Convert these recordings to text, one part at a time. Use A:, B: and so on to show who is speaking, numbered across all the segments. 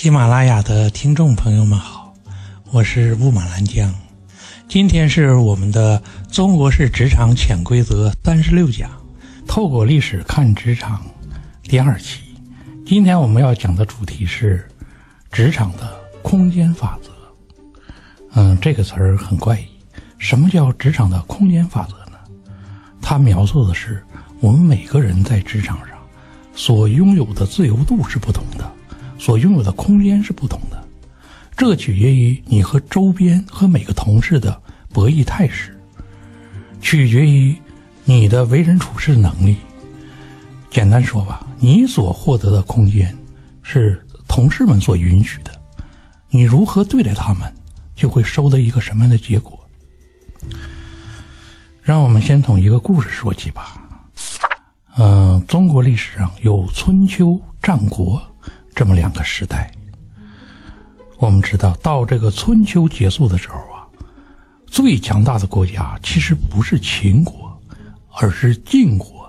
A: 喜马拉雅的听众朋友们好，我是雾马兰江。今天是我们的《中国式职场潜规则》三十六讲，透过历史看职场第二期。今天我们要讲的主题是职场的空间法则。嗯，这个词儿很怪异。什么叫职场的空间法则呢？它描述的是我们每个人在职场上所拥有的自由度是不同的。所拥有的空间是不同的，这取决于你和周边和每个同事的博弈态势，取决于你的为人处事能力。简单说吧，你所获得的空间是同事们所允许的，你如何对待他们，就会收得一个什么样的结果。让我们先从一个故事说起吧。嗯，中国历史上有春秋、战国。这么两个时代，我们知道，到这个春秋结束的时候啊，最强大的国家其实不是秦国，而是晋国。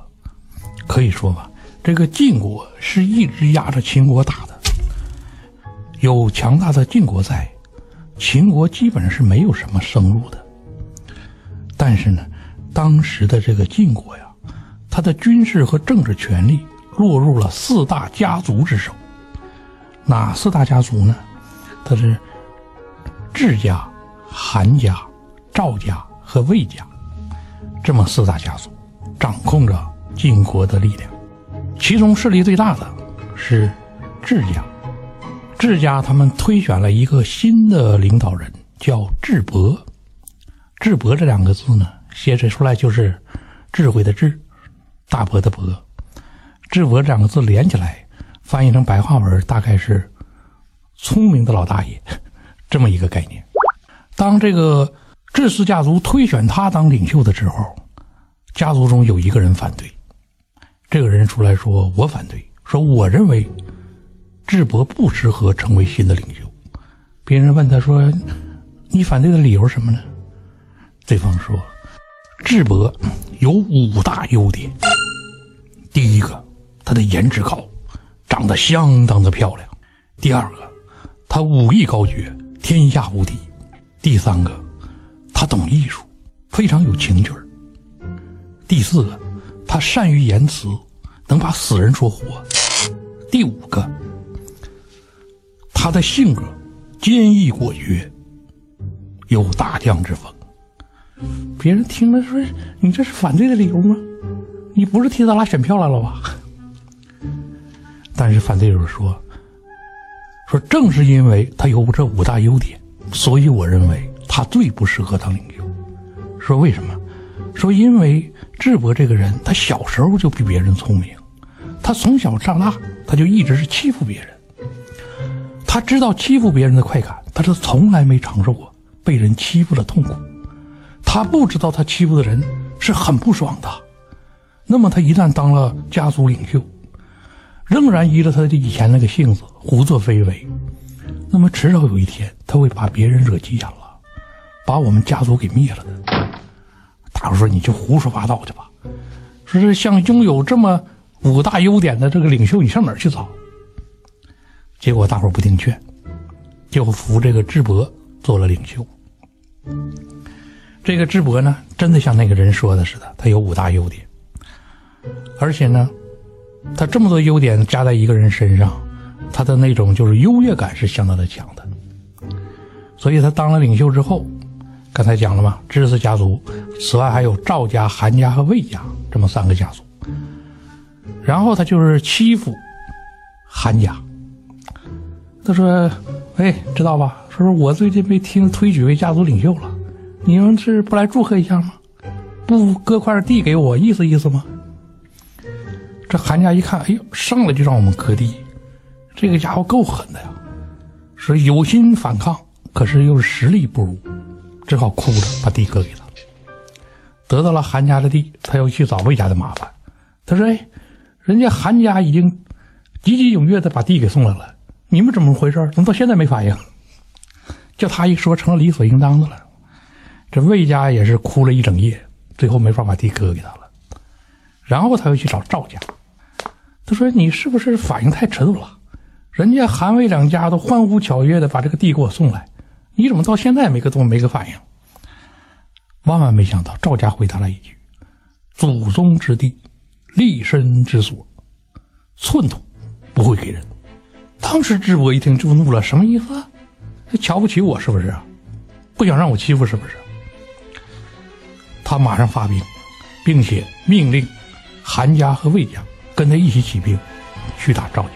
A: 可以说吧，这个晋国是一直压着秦国打的。有强大的晋国在，秦国基本上是没有什么生路的。但是呢，当时的这个晋国呀，他的军事和政治权力落入了四大家族之手。哪四大家族呢？它是智家、韩家、赵家和魏家，这么四大家族掌控着晋国的力量。其中势力最大的是智家。智家他们推选了一个新的领导人，叫智伯。智伯这两个字呢，写出来就是智慧的智，大伯的伯。智伯这两个字连起来。翻译成白话文，大概是“聪明的老大爷” 这么一个概念。当这个智氏家族推选他当领袖的时候，家族中有一个人反对。这个人出来说：“我反对，说我认为智伯不适合成为新的领袖。”别人问他说：“你反对的理由什么呢？”对方说：“智伯有五大优点。第一个，他的颜值高。”长得相当的漂亮。第二个，他武艺高绝，天下无敌。第三个，他懂艺术，非常有情趣第四个，他善于言辞，能把死人说活。第五个，他的性格坚毅果决，有大将之风。别人听了说：“你这是反对的理由吗？你不是替咱拉选票来了吧？”但是反对者说：“说正是因为他有这五大优点，所以我认为他最不适合当领袖。说为什么？说因为智伯这个人，他小时候就比别人聪明，他从小上大，他就一直是欺负别人。他知道欺负别人的快感，但是从来没尝受过被人欺负的痛苦。他不知道他欺负的人是很不爽的。那么他一旦当了家族领袖。”仍然依着他的以前那个性子胡作非为，那么迟早有一天他会把别人惹急眼了，把我们家族给灭了的。大伙说你就胡说八道去吧，说是像拥有这么五大优点的这个领袖，你上哪儿去找？结果大伙不听劝，就扶这个智伯做了领袖。这个智伯呢，真的像那个人说的似的，他有五大优点，而且呢。他这么多优点加在一个人身上，他的那种就是优越感是相当的强的。所以他当了领袖之后，刚才讲了嘛，知识家族，此外还有赵家、韩家和魏家这么三个家族。然后他就是欺负韩家。他说：“哎，知道吧？说说我最近被听推举为家族领袖了，你们是不来祝贺一下吗？不割块地给我，意思意思吗？”这韩家一看，哎呦，上来就让我们割地，这个家伙够狠的呀！说有心反抗，可是又是实力不如，只好哭着把地割给他。得到了韩家的地，他又去找魏家的麻烦。他说：“哎，人家韩家已经积极踊跃的把地给送来了，你们怎么回事？怎么到现在没反应？”叫他一说，成了理所应当的了。这魏家也是哭了一整夜，最后没法把地割给他了。然后他又去找赵家。他说：“你是不是反应太迟钝了？人家韩魏两家都欢呼雀跃的把这个地给我送来，你怎么到现在没个动没个反应？万万没想到，赵家回答了一句：“祖宗之地，立身之所，寸土不会给人。”当时智伯一听就怒了，什么意思？瞧不起我是不是？不想让我欺负是不是？他马上发兵，并且命令韩家和魏家跟他一起起兵，去打赵家。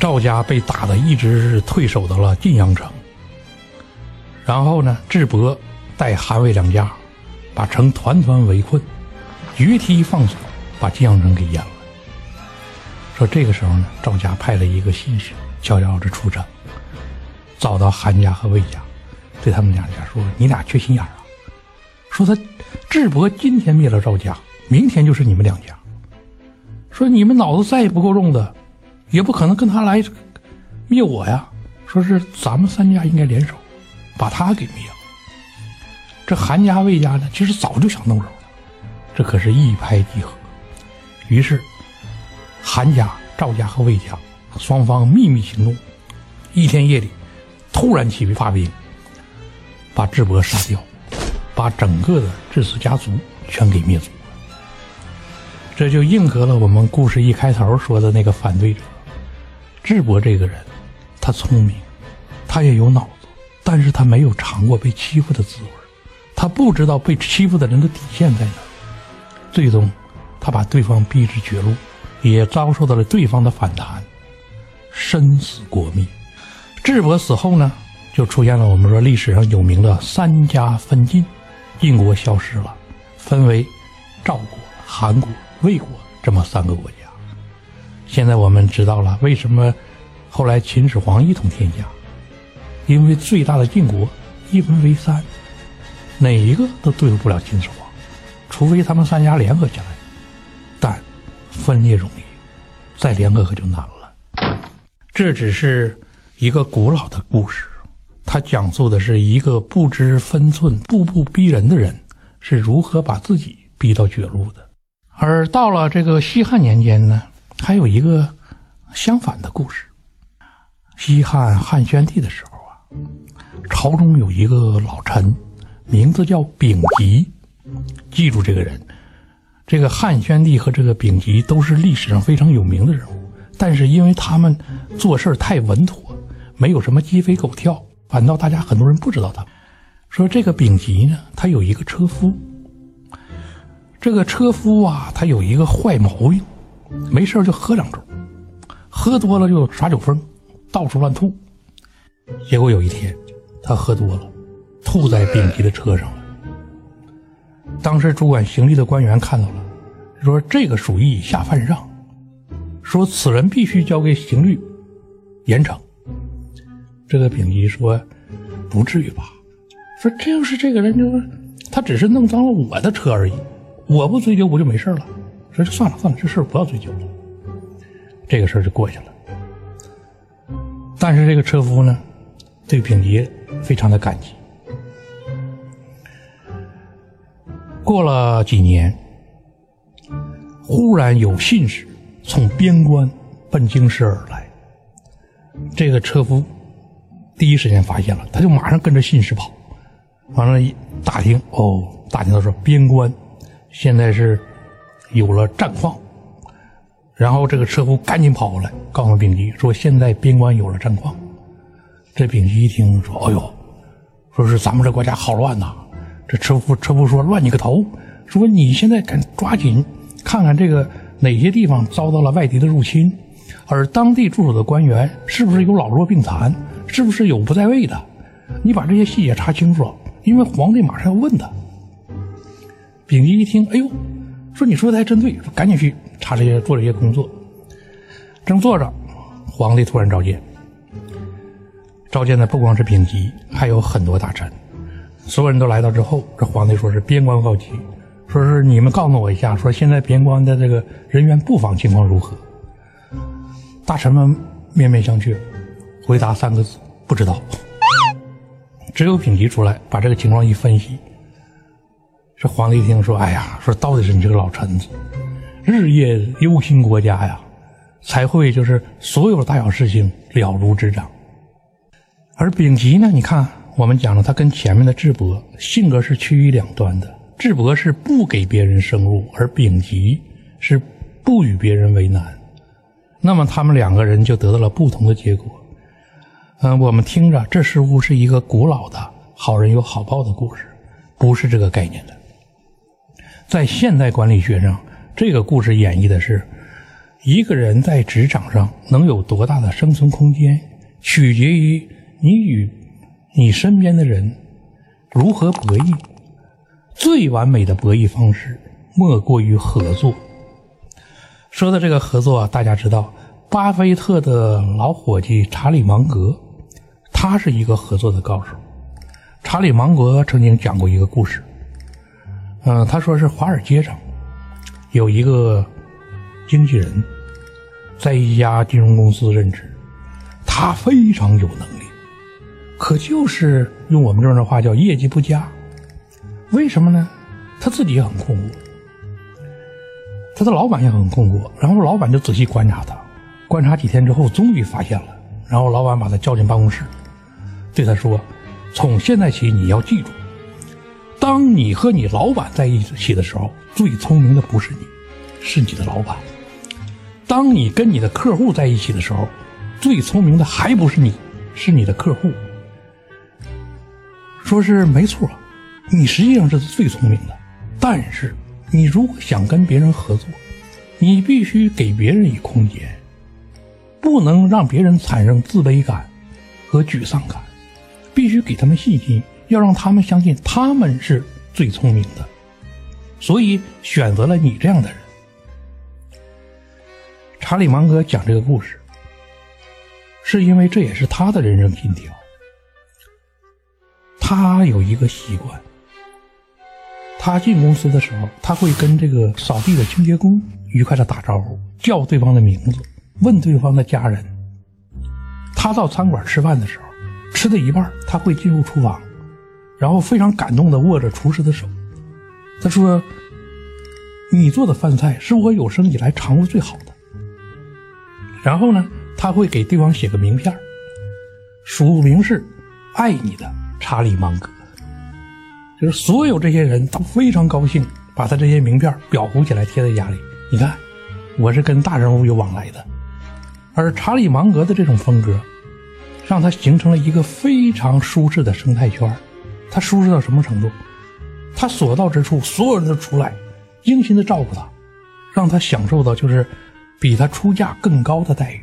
A: 赵家被打的一直是退守到了晋阳城。然后呢，智伯带韩魏两家把城团团围困，决堤放水，把晋阳城给淹了。说这个时候呢，赵家派了一个信使，悄悄的出城，找到韩家和魏家，对他们两家说：“你俩缺心眼啊！说他智伯今天灭了赵家，明天就是你们两家。说你们脑子再也不够用的，也不可能跟他来灭我呀。说是咱们三家应该联手，把他给灭了。这韩家、魏家呢，其实早就想动手了，这可是一拍即合。于是。”韩家、赵家和魏家双方秘密行动，一天夜里突然起兵发兵，把智伯杀掉，把整个的智氏家族全给灭族。这就应和了我们故事一开头说的那个反对者。智伯这个人，他聪明，他也有脑子，但是他没有尝过被欺负的滋味，他不知道被欺负的人的底线在哪，最终他把对方逼至绝路。也遭受到了对方的反弹，生死国灭。智伯死后呢，就出现了我们说历史上有名的三家分晋，晋国消失了，分为赵国、韩国、魏国这么三个国家。现在我们知道了为什么后来秦始皇一统天下，因为最大的晋国一分为三，哪一个都对付不了秦始皇，除非他们三家联合起来。但分裂容易，再联合可就难了。这只是一个古老的故事，它讲述的是一个不知分寸、步步逼人的人是如何把自己逼到绝路的。而到了这个西汉年间呢，还有一个相反的故事。西汉汉宣帝的时候啊，朝中有一个老臣，名字叫丙吉，记住这个人。这个汉宣帝和这个丙吉都是历史上非常有名的人物，但是因为他们做事太稳妥，没有什么鸡飞狗跳，反倒大家很多人不知道他。说这个丙吉呢，他有一个车夫，这个车夫啊，他有一个坏毛病，没事就喝两盅，喝多了就耍酒疯，到处乱吐。结果有一天，他喝多了，吐在丙吉的车上了。当时主管刑律的官员看到了，说这个属于以下犯上，说此人必须交给刑律严惩。这个丙吉说：“不至于吧？说这要是这个人，就是他只是弄脏了我的车而已，我不追究不就没事了？说算了算了，这事不要追究了，这个事就过去了。但是这个车夫呢，对丙吉非常的感激。”过了几年，忽然有信使从边关奔京师而来。这个车夫第一时间发现了，他就马上跟着信使跑，完了，一打听，哦，打听到说边关现在是有了战况，然后这个车夫赶紧跑过来，告诉丙吉说现在边关有了战况。这丙吉一听说，哎呦，说是咱们这国家好乱呐。这车夫车夫说：“乱你个头！说你现在赶抓紧看看这个哪些地方遭到了外敌的入侵，而当地驻守的官员是不是有老弱病残，是不是有不在位的？你把这些细节查清楚，因为皇帝马上要问他。”丙吉一听，哎呦，说你说的还真对，赶紧去查这些做这些工作。正做着，皇帝突然召见，召见的不光是丙吉，还有很多大臣。所有人都来到之后，这皇帝说是边关告急，说是你们告诉我一下，说现在边关的这个人员布防情况如何？大臣们面面相觑，回答三个字：不知道。只有丙吉出来把这个情况一分析，这皇帝一听说：“哎呀，说到底是你这个老臣子，日夜忧心国家呀，才会就是所有的大小事情了如指掌。而丙吉呢，你看我们讲了，他跟前面的智伯性格是趋于两端的。智伯是不给别人生路，而丙吉是不与别人为难。那么他们两个人就得到了不同的结果。嗯，我们听着，这似乎是一个古老的好人有好报的故事，不是这个概念的。在现代管理学上，这个故事演绎的是一个人在职场上能有多大的生存空间，取决于你与你身边的人如何博弈。最完美的博弈方式莫过于合作。说的这个合作啊，大家知道，巴菲特的老伙计查理芒格，他是一个合作的高手。查理芒格曾经讲过一个故事。嗯，他说是华尔街上有一个经纪人，在一家金融公司任职，他非常有能力，可就是用我们这儿的话叫业绩不佳。为什么呢？他自己也很困惑，他的老板也很困惑。然后老板就仔细观察他，观察几天之后，终于发现了。然后老板把他叫进办公室，对他说：“从现在起，你要记住。”当你和你老板在一起的时候，最聪明的不是你，是你的老板；当你跟你的客户在一起的时候，最聪明的还不是你，是你的客户。说是没错，你实际上是最聪明的，但是你如果想跟别人合作，你必须给别人以空间，不能让别人产生自卑感和沮丧感，必须给他们信心。要让他们相信他们是最聪明的，所以选择了你这样的人。查理芒格讲这个故事，是因为这也是他的人生信条。他有一个习惯，他进公司的时候，他会跟这个扫地的清洁工愉快的打招呼，叫对方的名字，问对方的家人。他到餐馆吃饭的时候，吃的一半，他会进入厨房。然后非常感动的握着厨师的手，他说：“你做的饭菜是我有生以来尝过最好的。”然后呢，他会给对方写个名片，署名是“爱你的查理芒格”。就是所有这些人都非常高兴，把他这些名片裱糊起来贴在家里。你看，我是跟大人物有往来的。而查理芒格的这种风格，让他形成了一个非常舒适的生态圈。他舒适到什么程度？他所到之处，所有人都出来，精心的照顾他，让他享受到就是比他出价更高的待遇。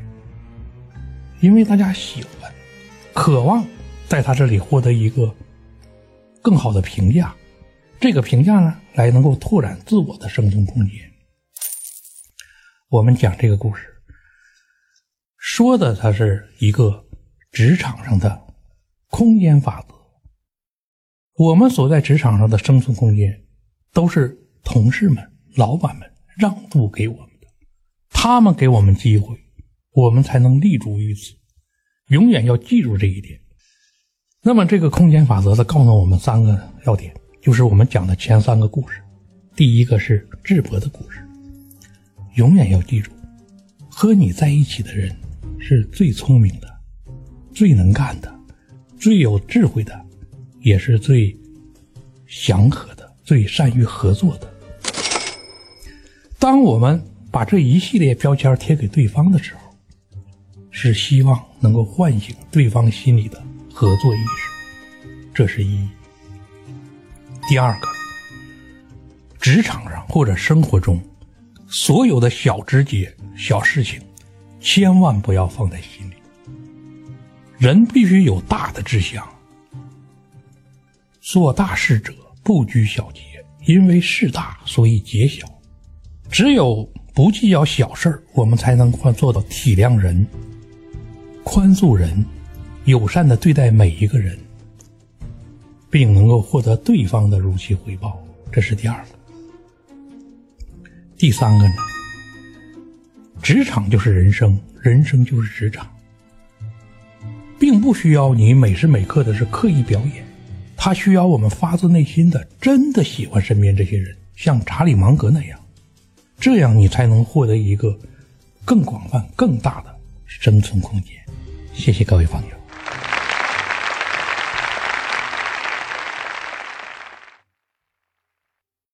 A: 因为大家喜欢，渴望在他这里获得一个更好的评价，这个评价呢，来能够拓展自我的生存空间。我们讲这个故事，说的它是一个职场上的空间法则。我们所在职场上的生存空间，都是同事们、老板们让渡给我们的，他们给我们机会，我们才能立足于此。永远要记住这一点。那么，这个空间法则呢，告诉我们三个要点，就是我们讲的前三个故事。第一个是智博的故事，永远要记住，和你在一起的人是最聪明的、最能干的、最有智慧的。也是最祥和的、最善于合作的。当我们把这一系列标签贴给对方的时候，是希望能够唤醒对方心里的合作意识，这是一。第二个，职场上或者生活中，所有的小枝节、小事情，千万不要放在心里。人必须有大的志向。做大事者不拘小节，因为事大所以节小。只有不计较小事儿我们才能做到体谅人、宽恕人、友善的对待每一个人，并能够获得对方的如期回报。这是第二个。第三个呢？职场就是人生，人生就是职场，并不需要你每时每刻的是刻意表演。他需要我们发自内心的真的喜欢身边这些人，像查理芒格那样，这样你才能获得一个更广泛、更大的生存空间。谢谢各位朋友。